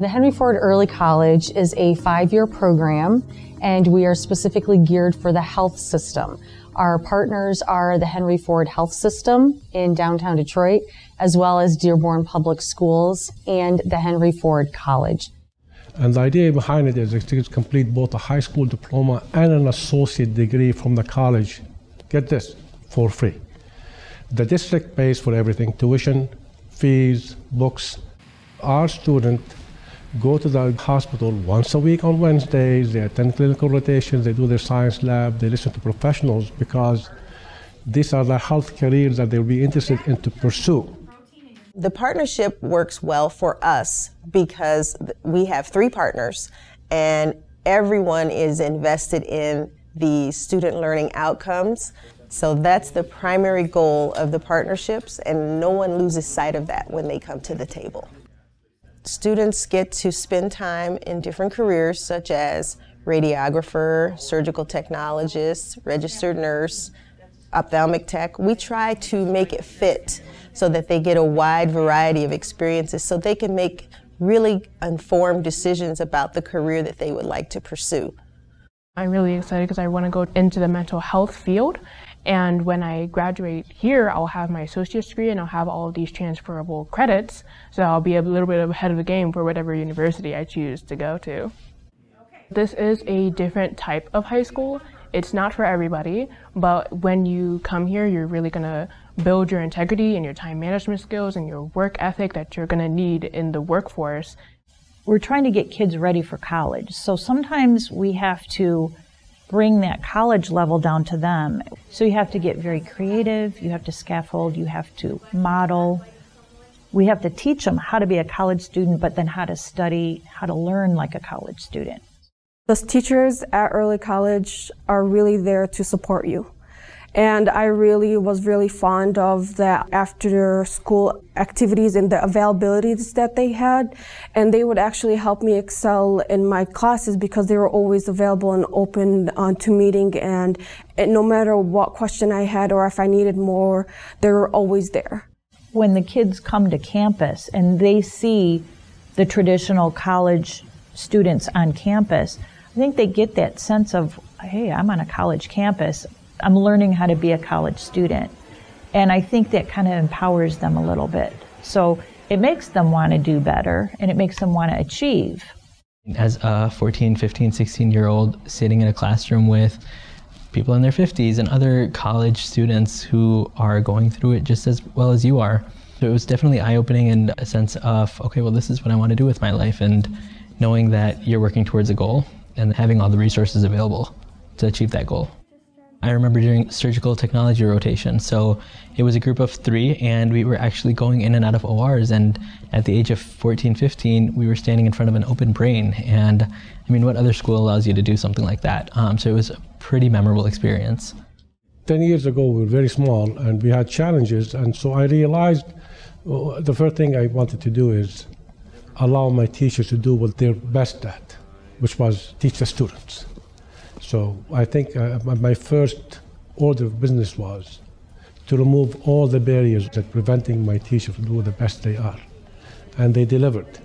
The Henry Ford Early College is a five year program, and we are specifically geared for the health system. Our partners are the Henry Ford Health System in downtown Detroit, as well as Dearborn Public Schools and the Henry Ford College. And the idea behind it is to complete both a high school diploma and an associate degree from the college. Get this, for free. The district pays for everything tuition, fees, books. Our student go to the hospital once a week on Wednesdays, they attend clinical rotations, they do their science lab, they listen to professionals because these are the health careers that they'll be interested in to pursue. The partnership works well for us because we have three partners and everyone is invested in the student learning outcomes. So that's the primary goal of the partnerships, and no one loses sight of that when they come to the table. Students get to spend time in different careers such as radiographer, surgical technologist, registered nurse, ophthalmic tech. We try to make it fit so that they get a wide variety of experiences so they can make really informed decisions about the career that they would like to pursue. I'm really excited because I want to go into the mental health field and when I graduate here, I'll have my associate's degree and I'll have all of these transferable credits. So I'll be a little bit ahead of the game for whatever university I choose to go to. This is a different type of high school. It's not for everybody, but when you come here, you're really going to build your integrity and your time management skills and your work ethic that you're going to need in the workforce. We're trying to get kids ready for college. So sometimes we have to bring that college level down to them. So you have to get very creative, you have to scaffold, you have to model. We have to teach them how to be a college student, but then how to study, how to learn like a college student. Those teachers at early college are really there to support you. And I really was really fond of the after school activities and the availabilities that they had. And they would actually help me excel in my classes because they were always available and open uh, to meeting. And, and no matter what question I had or if I needed more, they were always there. When the kids come to campus and they see the traditional college students on campus, I think they get that sense of, hey, I'm on a college campus. I'm learning how to be a college student. And I think that kind of empowers them a little bit. So it makes them want to do better and it makes them want to achieve. As a 14, 15, 16 year old sitting in a classroom with people in their 50s and other college students who are going through it just as well as you are. So it was definitely eye opening and a sense of, okay, well, this is what I want to do with my life. And knowing that you're working towards a goal and having all the resources available to achieve that goal. I remember doing surgical technology rotation. So it was a group of three, and we were actually going in and out of ORs. And at the age of 14, 15, we were standing in front of an open brain. And I mean, what other school allows you to do something like that? Um, so it was a pretty memorable experience. 10 years ago, we were very small and we had challenges. And so I realized well, the first thing I wanted to do is allow my teachers to do what they're best at, which was teach the students. So I think uh, my first order of business was to remove all the barriers that preventing my teachers from doing the best they are. And they delivered.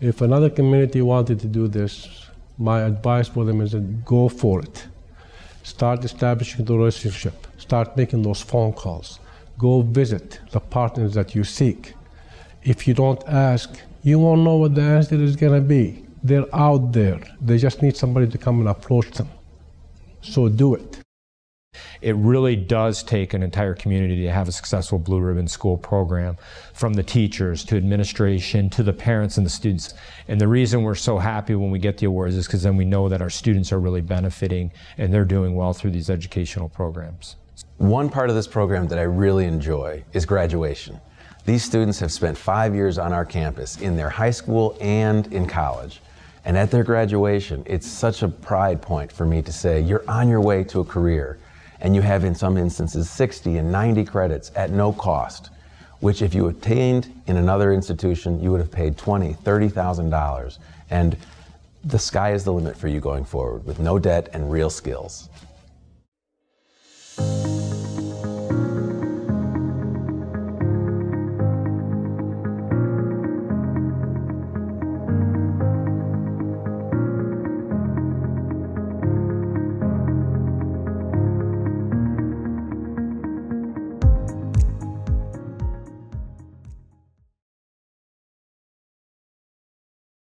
If another community wanted to do this, my advice for them is that go for it. Start establishing the relationship. Start making those phone calls. Go visit the partners that you seek. If you don't ask, you won't know what the answer is going to be. They're out there. They just need somebody to come and approach them. So do it. It really does take an entire community to have a successful Blue Ribbon School program, from the teachers to administration to the parents and the students. And the reason we're so happy when we get the awards is because then we know that our students are really benefiting and they're doing well through these educational programs. One part of this program that I really enjoy is graduation. These students have spent five years on our campus in their high school and in college. And at their graduation, it's such a pride point for me to say, you're on your way to a career. And you have, in some instances, 60 and 90 credits at no cost, which if you obtained in another institution, you would have paid $20,000, $30,000. And the sky is the limit for you going forward with no debt and real skills.